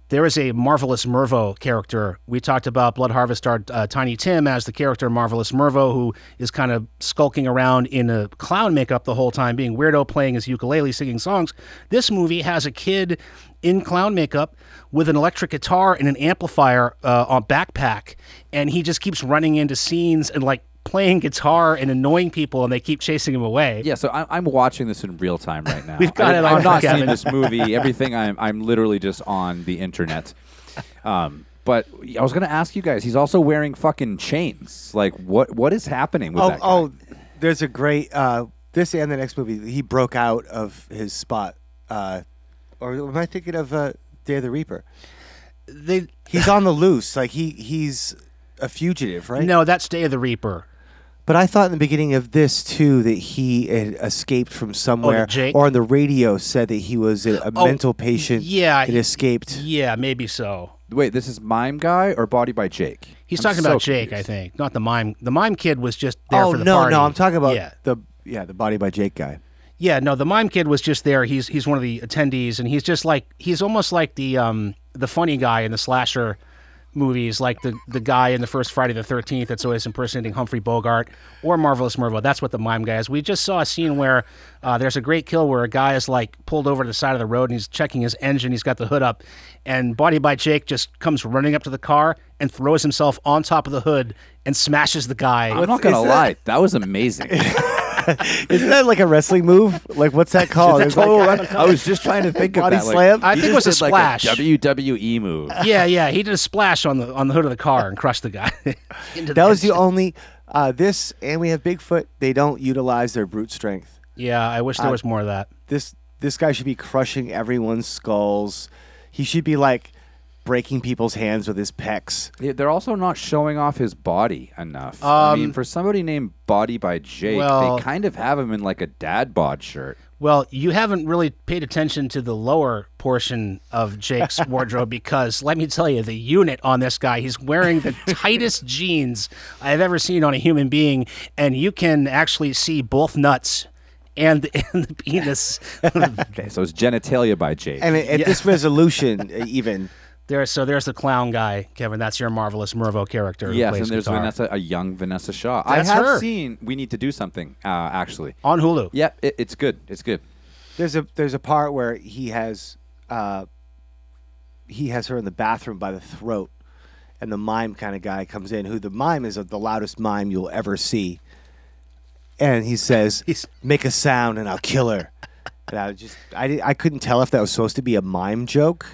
C: there is a Marvelous Mervo character. We talked about Blood Harvest star uh, Tiny Tim as the character Marvelous Mervo, who is kind of skulking around in a clown makeup the whole time, being weirdo, playing his ukulele, singing songs. This movie has a kid in clown makeup with an electric guitar and an amplifier uh, on backpack, and he just keeps running into scenes and like playing guitar and annoying people, and they keep chasing him away.
D: Yeah, so I'm, I'm watching this in real time right now.
C: We've got
D: I,
C: it
D: I've not
C: Kevin.
D: seen this movie. Everything I'm I'm literally just on the internet. Um, but I was gonna ask you guys. He's also wearing fucking chains. Like, what what is happening with
E: oh
D: that? guy?
E: oh there's a great uh, this and the next movie he broke out of his spot uh, or am i thinking of uh, day of the reaper
C: They
E: he's on the loose like he he's a fugitive right
C: no, that's Day of the Reaper.
E: But I thought in the beginning of this too that he had escaped from somewhere,
C: Jake?
E: or on the radio said that he was a, a
C: Oh,
E: mental patient.
C: yeah,
E: and
C: he-
E: escaped.
C: Yeah, maybe so.
D: Wait, this is Mime Guy or Body by Jake?
C: He's
D: I'm
C: talking
D: so
C: about Jake, I
D: confused.
C: think, not the mime. The mime kid was just there
E: oh
C: for the
E: no,
C: party.
E: no, no. I'm talking about
C: Yeah,
E: the yeah the body by Jake guy.
C: yeah, no, the mime kid was just there. He's he's one of the attendees, and he's just like he's almost like the um the funny guy in the slasher movies, like the the guy in the first Friday the Thirteenth that's always impersonating Humphrey Bogart or Marvelous Mervo. That's what the mime guy is. We just saw a scene where uh, there's a great kill where a guy is like pulled over to the side of the road and he's checking his engine. He's got the hood up, and Body by Jake just comes running up to the car and throws himself on top of the hood and smashes the guy.
D: I'm not gonna lie, that was amazing.
E: Isn't that like a wrestling move? Like what's that called?
D: It's total
E: like,
D: run- I was just trying to think of
E: Body
D: that. like.
C: I think it was a
D: did, like,
C: splash.
D: WWE move.
C: yeah, yeah. He did a splash on the on the hood of the car and crushed the guy. into
E: that was the only. Uh, this and we have Bigfoot. They don't utilize their brute strength.
C: Yeah, I wish there
E: I-
C: was more of that.
E: This this guy should be crushing everyone's skulls. He should be like breaking people's hands with his pecs.
D: Yeah, they're also not showing off his body enough. I mean,
C: Um,
D: for somebody named Body by Jake,
C: well-
D: they kind of have him in like a dad bod shirt.
C: Well, you haven't really paid attention to the lower portion of Jake's wardrobe because let me tell you, the unit on this guy, he's wearing the tightest jeans I've ever seen on a human being, and you can actually see both nuts and, and the penis.
D: Okay, so it's genitalia by Jake.
E: And at, at this resolution, uh, even
C: there, so there's the clown guy, Kevin. That's your marvelous Mervo character. who
D: yes,
C: plays
D: and there's
C: guitar.
D: Vanessa, a young Vanessa Shaw.
C: That's
D: I have
C: her.
D: seen. We need to do something. Uh, actually,
C: on Hulu.
D: yeah, it, it's good. It's good.
E: there's a there's a part where he has uh, he has her in the bathroom by the throat, and the mime kind of guy comes in. Who the mime is the loudest mime you'll ever see, and he says,
C: He's-
E: "Make a sound and I'll kill her." And I just I I couldn't tell if that was supposed to be a mime joke.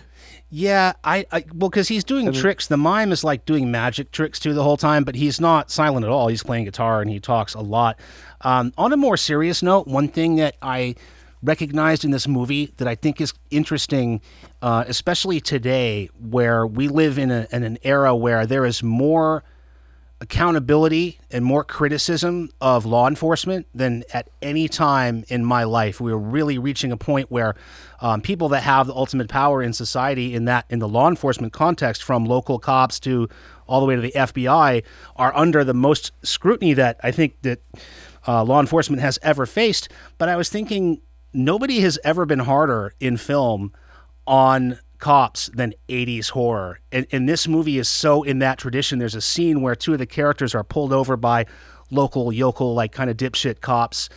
C: Yeah, I, I well, because he's doing tricks. The mime is like doing magic tricks too the whole time, but he's not silent at all. He's playing guitar and he talks a lot. Um, on a more serious note, one thing that I recognized in this movie that I think is interesting, uh, especially today, where we live in, a, in an era where there is more accountability and more criticism of law enforcement than at any time in my life. We are really reaching a point where um, people that have the ultimate power in society, in that in the law enforcement context, from local cops to all the way to the FBI, are under the most scrutiny that I think that uh, law enforcement has ever faced. But I was thinking nobody has ever been harder in film on cops than 80s horror. And, and this movie is so in that tradition. There's a scene where two of the characters are pulled over by local yokel, like kind of dipshit cops.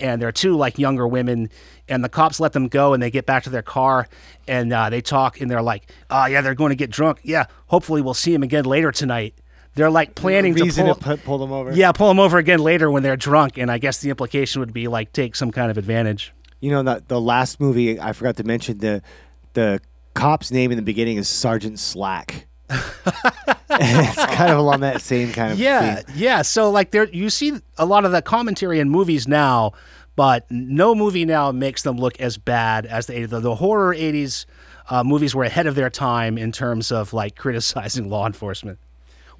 C: And they're two like younger women, and the cops let them go, and they get back to their car, and uh, they talk, and they're like, "Oh yeah, they're going to get drunk. Yeah, hopefully we'll see him again later tonight." They're like planning to pull,
E: to pu- pull them over.
C: yeah, pull them over again later when they're drunk, and I guess the implication would be like take some kind of advantage.
E: You know the the last movie I forgot to mention the the cop's name in the beginning is Sergeant Slack. it's kind of along that same kind of
C: Yeah,
E: theme.
C: yeah. So like there, you see a lot of that commentary in movies now, but no movie now makes them look as bad as the the, the horror '80s uh, movies were ahead of their time in terms of like criticizing law enforcement.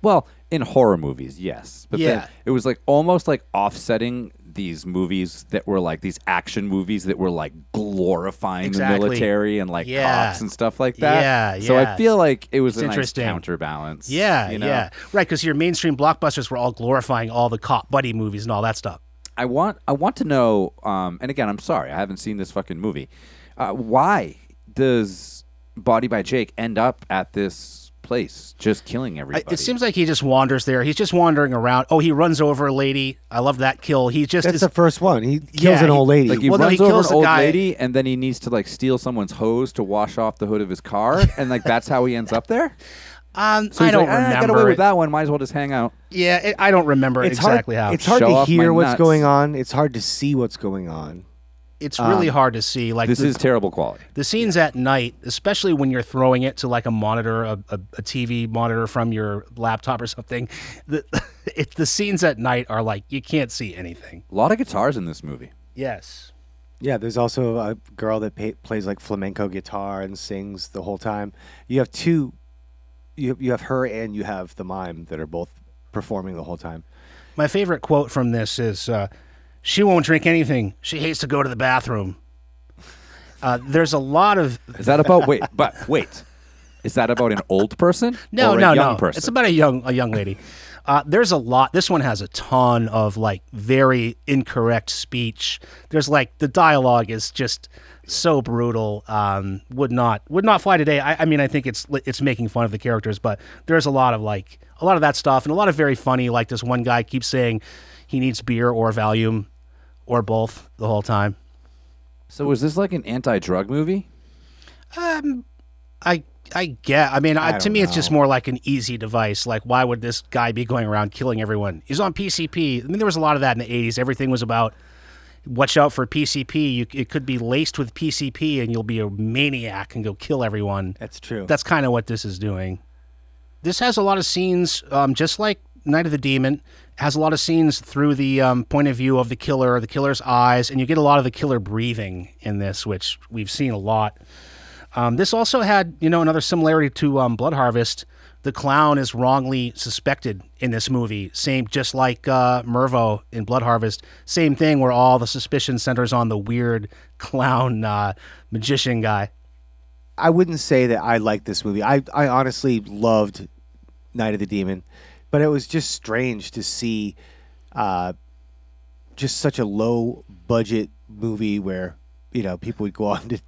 D: Well, in horror movies, yes, but
C: Yeah.
D: then it was like almost like offsetting these movies that were like these action movies that were like glorifying
C: Exactly.
D: the military and like
C: Yeah.
D: cops and stuff like that.
C: Yeah, yeah. So.
D: I feel like it was
C: It's
D: a nice
C: interesting.
D: counterbalance.
C: Yeah,
D: you know?
C: yeah, right. Because your mainstream blockbusters were all glorifying all the cop buddy movies and all that stuff.
D: I want I want to know, um, and again, I'm sorry, I haven't seen this fucking movie. Uh, why does Body by Jake end up at this place, just killing
C: I,
D: everybody?
C: it seems like he just wanders there. He's just wandering around. Oh, he runs over a lady. I love that kill. He just
E: That's
C: is,
E: the first one. He kills
C: Yeah,
E: an old lady.
D: like he
C: Well, no,
D: runs
C: he
D: over
C: kills
D: an old
C: guy-
D: lady, and then he needs to like steal someone's hose to wash off the hood of his car, and like that's how he ends up there.
C: um,
D: So
C: I
D: he's
C: don't
D: like, "Ah, I
C: remember.
D: got away
C: it.
D: with that one. Might as well just hang out.
C: Yeah, it, I don't remember
E: it's
C: exactly
E: hard,
C: how.
E: It's hard
D: Show
E: to hear what's
D: nuts.
E: going on. It's hard to see what's going on.
C: It's really hard to see. Like
D: This
C: the,
D: is terrible quality.
C: the scenes at night, especially when you're throwing it to like a monitor, a, a, a TV monitor from your laptop or something. The it, the scenes at night are like you can't see anything.
D: A lot of guitars in this movie.
C: Yes.
E: Yeah, there's also a girl that pa plays like flamenco guitar and sings the whole time. You have two, you you have her and you have the mime that are both performing the whole time.
C: My favorite quote from this is, uh, "She won't drink anything. She hates to go to the bathroom." Uh, there's a lot of
D: Is that about wait? But wait, is that about an old person?
C: no, no, no.
D: person?
C: It's about a young a young lady. Uh, there's a lot. This one has a ton of like very incorrect speech. There's like the dialogue is just so brutal. Um, would not would not fly today. I, I mean, I think it's it's making fun of the characters, but there's a lot of like a lot of that stuff and a lot of very funny. Like this one guy keeps saying he needs beer or Valium or both the whole time.
D: So was this like an anti-drug movie?
C: Um, I I get. I mean, I to
E: don't
C: me, it's just more like an easy device. Like, why would this guy be going around killing everyone? He's on PCP. I mean, there was a lot of that in the '80s. Everything was about watch out for PCP. You, it could be laced with PCP, and you'll be a maniac and go kill everyone.
E: That's true.
C: That's kind of what this is doing. This has a lot of scenes, um, just like Night of the Demon, has a lot of scenes through the um, point of view of the killer, the killer's eyes, and you get a lot of the killer breathing in this, which we've seen a lot. Um, this also had, you know, another similarity to um, Blood Harvest. The clown is wrongly suspected in this movie. Same, just like uh, Mervo in Blood Harvest. Same thing, where all the suspicion centers on the weird clown uh, magician guy.
E: I wouldn't say that I liked this movie. I, I honestly loved Night of the Demon, but it was just strange to see uh, just such a low budget movie where you know people would go on to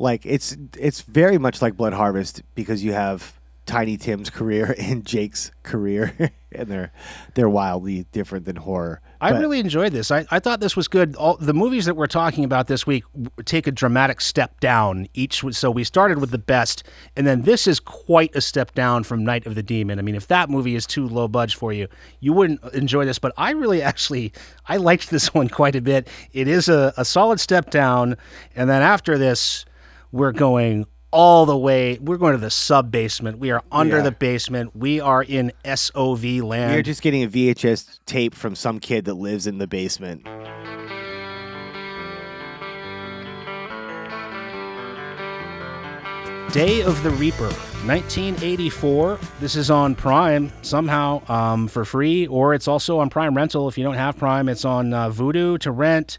E: like it's it's very much like Blood Harvest because you have Tiny Tim's career and Jake's career, and they're they're wildly different than horror.
C: I
E: But-
C: really enjoyed this. I, I thought this was good. All the movies that we're talking about this week take a dramatic step down each. So we started with the best, and then this is quite a step down from Night of the Demon. I mean, if that movie is too low budge for you, you wouldn't uh, enjoy this. But I really actually I liked this one quite a bit. It is a, a solid step down, and then after this, we're going all the way. We're going to the sub basement. We are under
E: Yeah.
C: the basement. We are in SOV land.
E: You're just getting a VHS tape from some kid that lives in the basement.
C: Day of the Reaper, 1984. This is on Prime somehow um, for free, or it's also on Prime Rental. If you don't have Prime, it's on uh, Vudu to rent.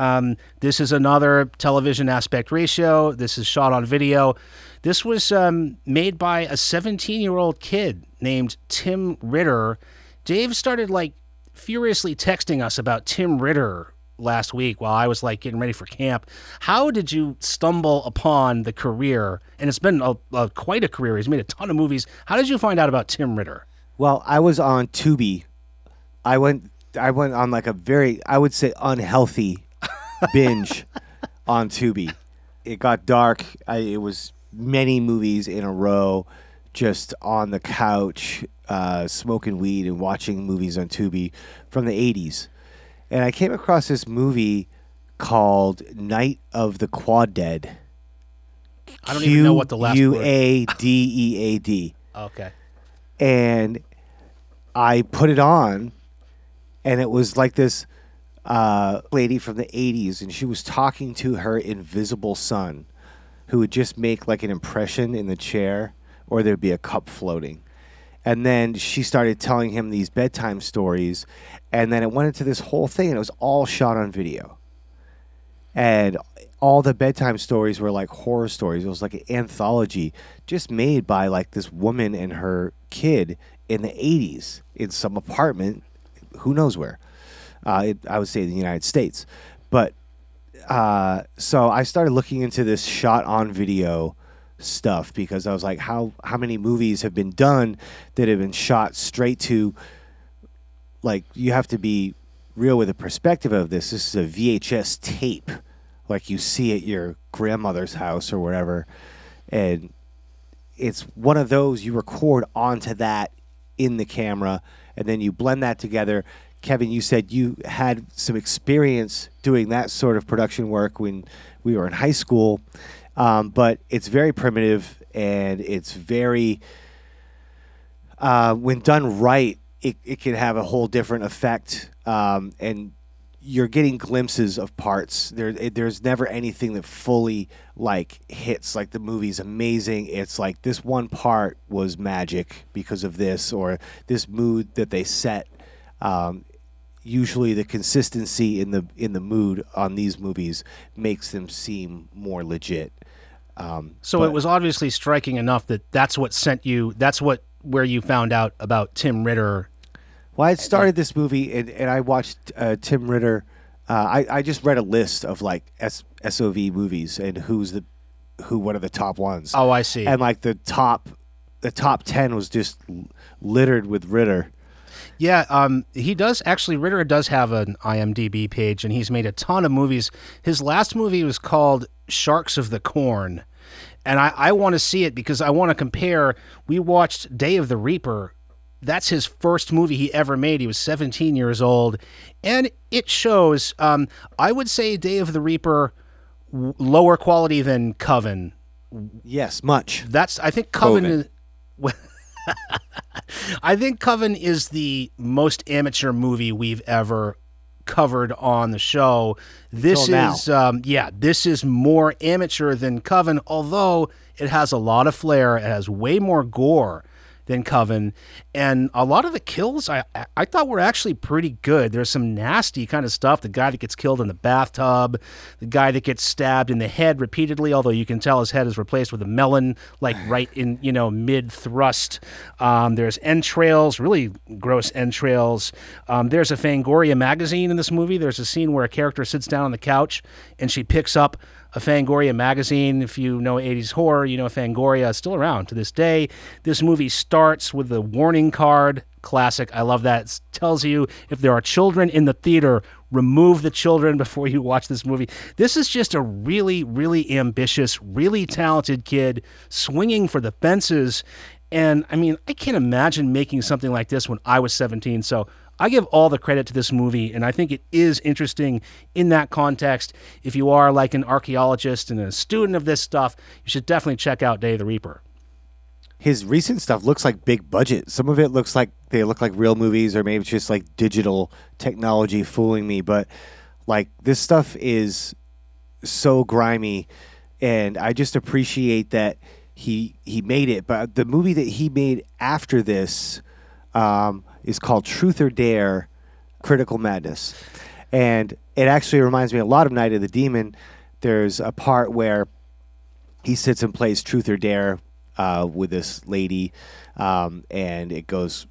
C: Um, this is another television aspect ratio. This is shot on video. This was um, made by a 17 year old kid named Tim Ritter. Dave started like furiously texting us about Tim Ritter last week while I was like getting ready for camp. How did you stumble upon the career? And it's been a, a, quite a career. He's made a ton of movies. How did you find out about Tim Ritter?
E: Well, I was on Tubi. I went I went on like a very I would say unhealthy binge on Tubi. It got dark. I, it was many movies in a row, just on the couch, uh, smoking weed and watching movies on Tubi from the '80s. And I came across this movie called Night of the Quad Dead.
C: I don't even know what the last
E: U A D E A D
C: Okay.
E: and I put it on, and it was like this uh, lady from the 80s, and she was talking to her invisible son, who would just make like an impression in the chair, or there'd be a cup floating. And then she started telling him these bedtime stories, and then it went into this whole thing, and it was all shot on video. And all the bedtime stories were like horror stories. It was like an anthology just made by like this woman and her kid in the 80s in some apartment, who knows where. Uh, it, I would say the United States. But uh, so I started looking into this shot on video stuff because I was like, how how many movies have been done that have been shot straight to like you have to be real with the perspective of this. This is a VHS tape, like you see at your grandmother's house or whatever, and it's one of those you record onto that in the camera, and then you blend that together. Kevin, you said you had some experience doing that sort of production work when we were in high school, um, but it's very primitive and it's very uh, when done right, it, it can have a whole different effect. Um, and you're getting glimpses of parts. There, it, there's never anything that fully like hits. Like the movie's amazing. It's like this one part was magic because of this, or this mood that they set. Um, usually, the consistency in the in the mood on these movies makes them seem more legit. Um,
C: So
E: but-
C: it was obviously striking enough that that's what sent you. That's what where you found out about Tim Ritter.
E: Well, I had started this movie and, and I watched uh, Tim Ritter. Uh, I, I just read a list of like S- SOV movies and who's the who what are the top ones.
C: Oh, I see.
E: And like the top the top ten was just littered with Ritter.
C: Yeah, um, he does actually. Ritter does have an IMDb page, and he's made a ton of movies. His last movie was called Sharks of the Corn, and I, I want to see it because I want to compare. We watched Day of the Reaper that's his first movie he ever made. He was 17 years old, and it shows. Um, I would say Day of the Reaper w- lower quality than Coven.
E: Yes, much.
C: That's I think Coven.
D: Coven.
C: Is, I think Coven is the most amateur movie we've ever covered on the show. This is um, yeah, this is more amateur than Coven, although it has a lot of flair. It has way more gore than Coven, and a lot of the kills I I- I thought were actually pretty good. There's some nasty kind of stuff. The guy that gets killed in the bathtub, the guy that gets stabbed in the head repeatedly, although you can tell his head is replaced with a melon, like right in you know mid thrust. Um, there's entrails, really gross entrails. Um, there's a Fangoria magazine in this movie. There's a scene where a character sits down on the couch and she picks up a Fangoria magazine. If you know 80s horror, you know Fangoria is still around to this day. This movie starts with the warning card. Classic. I love that. It tells you if there are children in the theater, remove the children before you watch this movie. This is just a really, really ambitious, really talented kid swinging for the fences. And I mean, I can't imagine making something like this when I was 17. So I give all the credit to this movie, and I think it is interesting in that context. If you are like an archaeologist and a student of this stuff, you should definitely check out Day of the Reaper.
E: His recent stuff looks like big budget. Some of it looks like they look like real movies, or maybe it's just like digital technology fooling me. But like this stuff is so grimy, and I just appreciate that he he made it. But the movie that he made after this um, is called Truth or Dare: Critical Madness, and it actually reminds me a lot of Night of the Demon. There's a part where he sits and plays Truth or Dare uh, with this lady, um, and it goes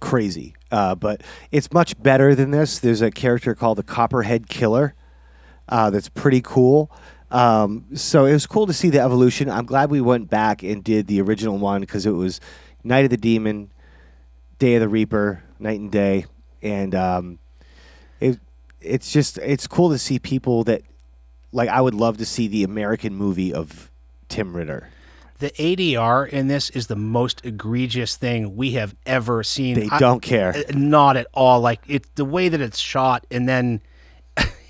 E: crazy. Uh, but it's much better than this. There's a character called the Copperhead Killer uh, that's pretty cool. Um, so it was cool to see the evolution. I'm glad we went back and did the original one because it was Night of the Demon, Day of the Reaper, Night and Day, and um, it it's just it's cool to see people that like I would love to see the American movie of Tim Ritter.
C: The ADR in this is the most egregious thing we have ever seen.
E: They
C: I-
E: don't care.
C: not at all. Like it, the way that it's shot, and then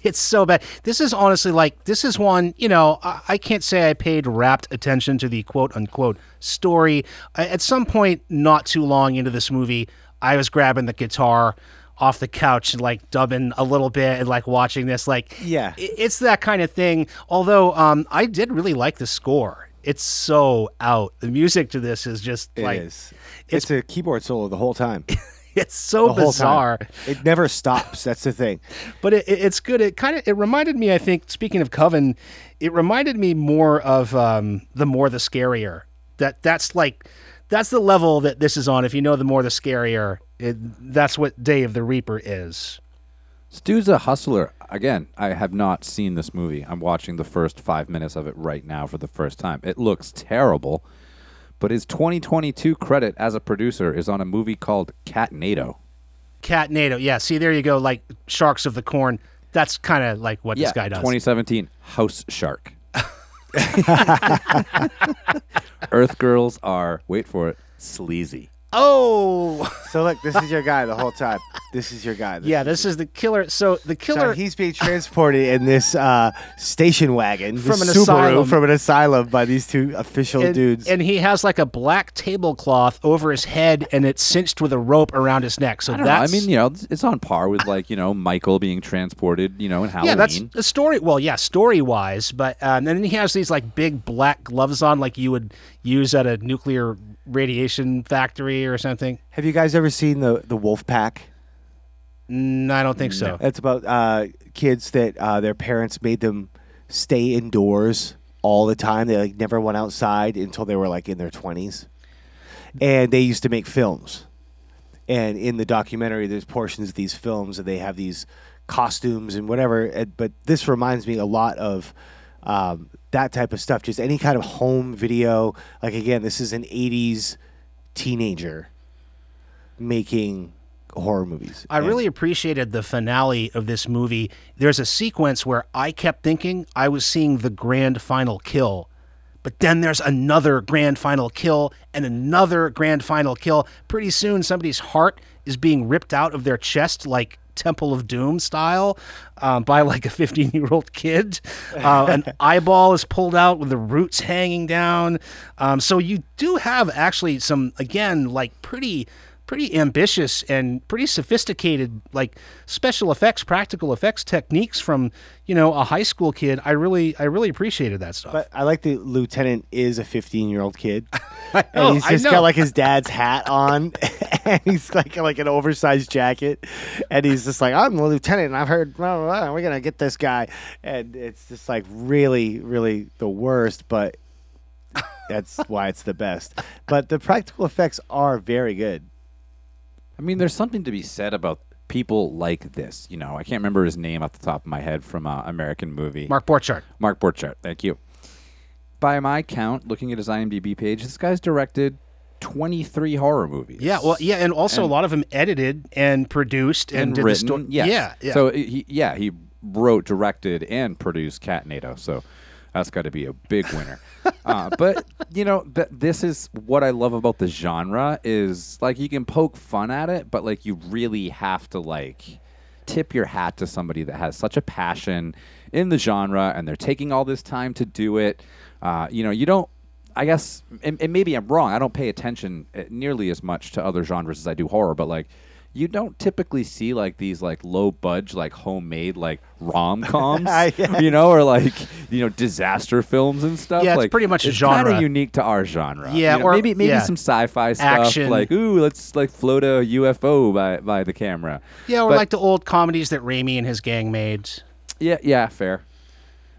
C: it's so bad. This is honestly like this is one. You know, I, I can't say I paid rapt attention to the quote unquote story. I, at some point, not too long into this movie, I was grabbing the guitar off the couch and like dubbing a little bit and like watching this. Like,
E: Yeah.
C: i- it's that kind of thing. Although, um, I did really like the score. It's so out. The music to this is just
E: It
C: like
E: is. It's, a keyboard solo the whole time.
C: it's so
E: The
C: bizarre.
E: time. It never stops. That's the thing.
C: but it, it- it's good. It kind of it reminded me. I think speaking of Coven, it reminded me more of um, the more the scarier. That that's like that's the level that this is on. If you know the more the scarier, it, that's what Day of the Reaper is.
D: Stu's a hustler. Again, I have not seen this movie. I'm watching the first five minutes of it right now for the first time. It looks terrible, but his 2022 credit as a producer is on a movie called Cat Catnado.
C: Cat NATO. Yeah. See, there you go. Like Sharks of the Corn. That's kind of like what this guy does.
D: 2017 House Shark. Earth girls are wait for it sleazy.
C: Oh,
E: So look, this is your guy the whole time. This is your guy.
C: yeah. This is the killer. So the
E: So
C: killer.
E: he's being transported in this uh, station wagon
C: From an
E: Subaru
C: asylum.
E: from an asylum by these two official
C: and,
E: dudes.
C: and he has like a black tablecloth over his head, and it's cinched with a rope around his neck. So
D: I don't know. I
C: that's
D: mean, you know, it's on par with like you know Michael being transported, you know, in Halloween.
C: Yeah, that's a story. Well, yeah, story wise, but um, and then he has these like big black gloves on, like you would use at a nuclear radiation factory or something.
E: Have you guys ever seen the the Wolf Pack?
C: Mm, I don't think so.
E: That's about uh, kids that uh, their parents made them stay indoors all the time. They like never went outside until they were like in their twenties, and they used to make films. And in the documentary, there's portions of these films, and they have these costumes and whatever. But this reminds me a lot of um, that type of stuff. Just any kind of home video. Like again, this is an '80s teenager making horror movies.
C: I
E: And-
C: really appreciated the finale of this movie. There's a sequence where I kept thinking I was seeing the grand final kill But then there's another grand final kill and another grand final kill. Pretty soon, somebody's heart is being ripped out of their chest, like Temple of Doom style, um, by like a 15 year old kid. Uh, an eyeball is pulled out with the roots hanging down. Um, so you do have actually some, again, like pretty pretty ambitious and pretty sophisticated like special effects practical effects techniques from you know a high school kid. I really i really appreciated that stuff.
E: But I like the lieutenant is a 15 year old kid,
C: know,
E: and he's just got like his dad's hat on, and he's like like an oversized jacket, and he's just like, "I'm the lieutenant, and I've heard blah, blah, blah, we're gonna get this guy," and it's just like really, really the worst, but that's why it's the best. But the practical effects are very good.
D: I mean, there's something to be said about people like this. You know, I can't remember his name off the top of my head from uh, American movie.
C: mark borchardt
D: Mark Borchardt. Thank you. By my count, looking at his IMDb page, this guy's directed 23 horror movies.
C: yeah well yeah and also a lot of them edited and produced and,
D: and
C: did
D: written.
C: the
D: yes.
C: yeah, yeah.
D: So he, yeah, he wrote, directed, and produced Cat Catnado. So that's got to be a big winner. uh, but you know, th- this is what I love about the genre is like you can poke fun at it, but like you really have to like tip your hat to somebody that has such a passion in the genre and they're taking all this time to do it. Uh, you know, you don't. I guess, and, and maybe I'm wrong. I don't pay attention uh, nearly as much to other genres as I do horror, but like, you don't typically see like these like low budge, like homemade like rom coms,
E: Yeah.
D: you know, or like you know disaster films and stuff.
C: Yeah, it's
D: like,
C: pretty much a
D: it's kind
C: genre.
D: of unique to our genre.
C: Yeah,
D: You know,
C: or-
D: maybe maybe
C: yeah.
D: some sci-fi stuff,
C: Action.
D: like ooh, let's like float a UFO by by the camera.
C: yeah or
D: But-
C: like the old comedies that Raimi and his gang made
D: yeah, yeah, fair.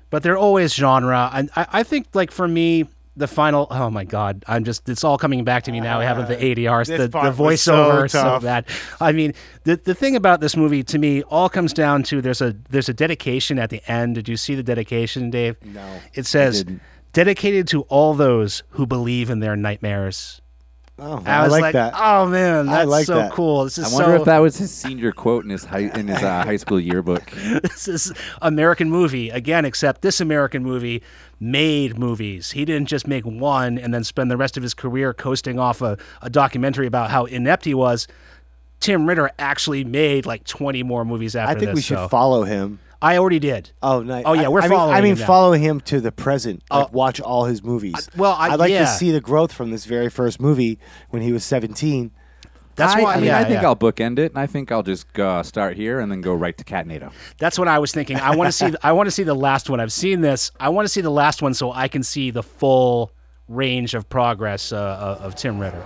C: but they're always genre. And I, I think, like for me, the final. Oh my God, I'm just. It's all coming back to me now. Having the ADRs, the, the
E: was so
C: voiceover, so, bad. I mean, the the thing about this movie to me all comes down to there's a there's a dedication at the end. Did you see the dedication, Dave?
E: No,
C: It says. Dedicated to all those who believe in their nightmares.
E: Oh,
C: I
E: I,
C: was
E: like,
C: like,
E: that.
C: oh man, that's
E: like
C: so
E: that.
C: cool. This is
D: I wonder
C: so,
D: if that was his senior quote in his high in his uh, high school yearbook.
C: this is American movie again, except this American movie made movies. He didn't just make one and then spend the rest of his career coasting off a, a documentary about how inept he was. Tim Ritter actually made like 20 more movies after
E: I think
C: this.
E: we should
C: so-
E: follow him.
C: I already did.
E: Oh, nice.
C: Oh, yeah,
E: I-
C: we're
E: I mean,
C: following
E: I mean,
C: him now.
E: follow him to the present. Like,
C: Oh.
E: watch all his movies.
C: well, I-
E: would like
C: yeah.
E: to see the growth from this very first movie when he was 17.
C: That's
D: I,
C: why.
D: I mean,
C: yeah,
D: I think
C: yeah.
D: I'll bookend it, and I think I'll just uh, start here and then go right to Catnado.
C: That's what I was thinking. I want to see. I want to see the last one. I've seen this. I want to see the last one so I can see the full range of progress uh, of of Tim Ritter.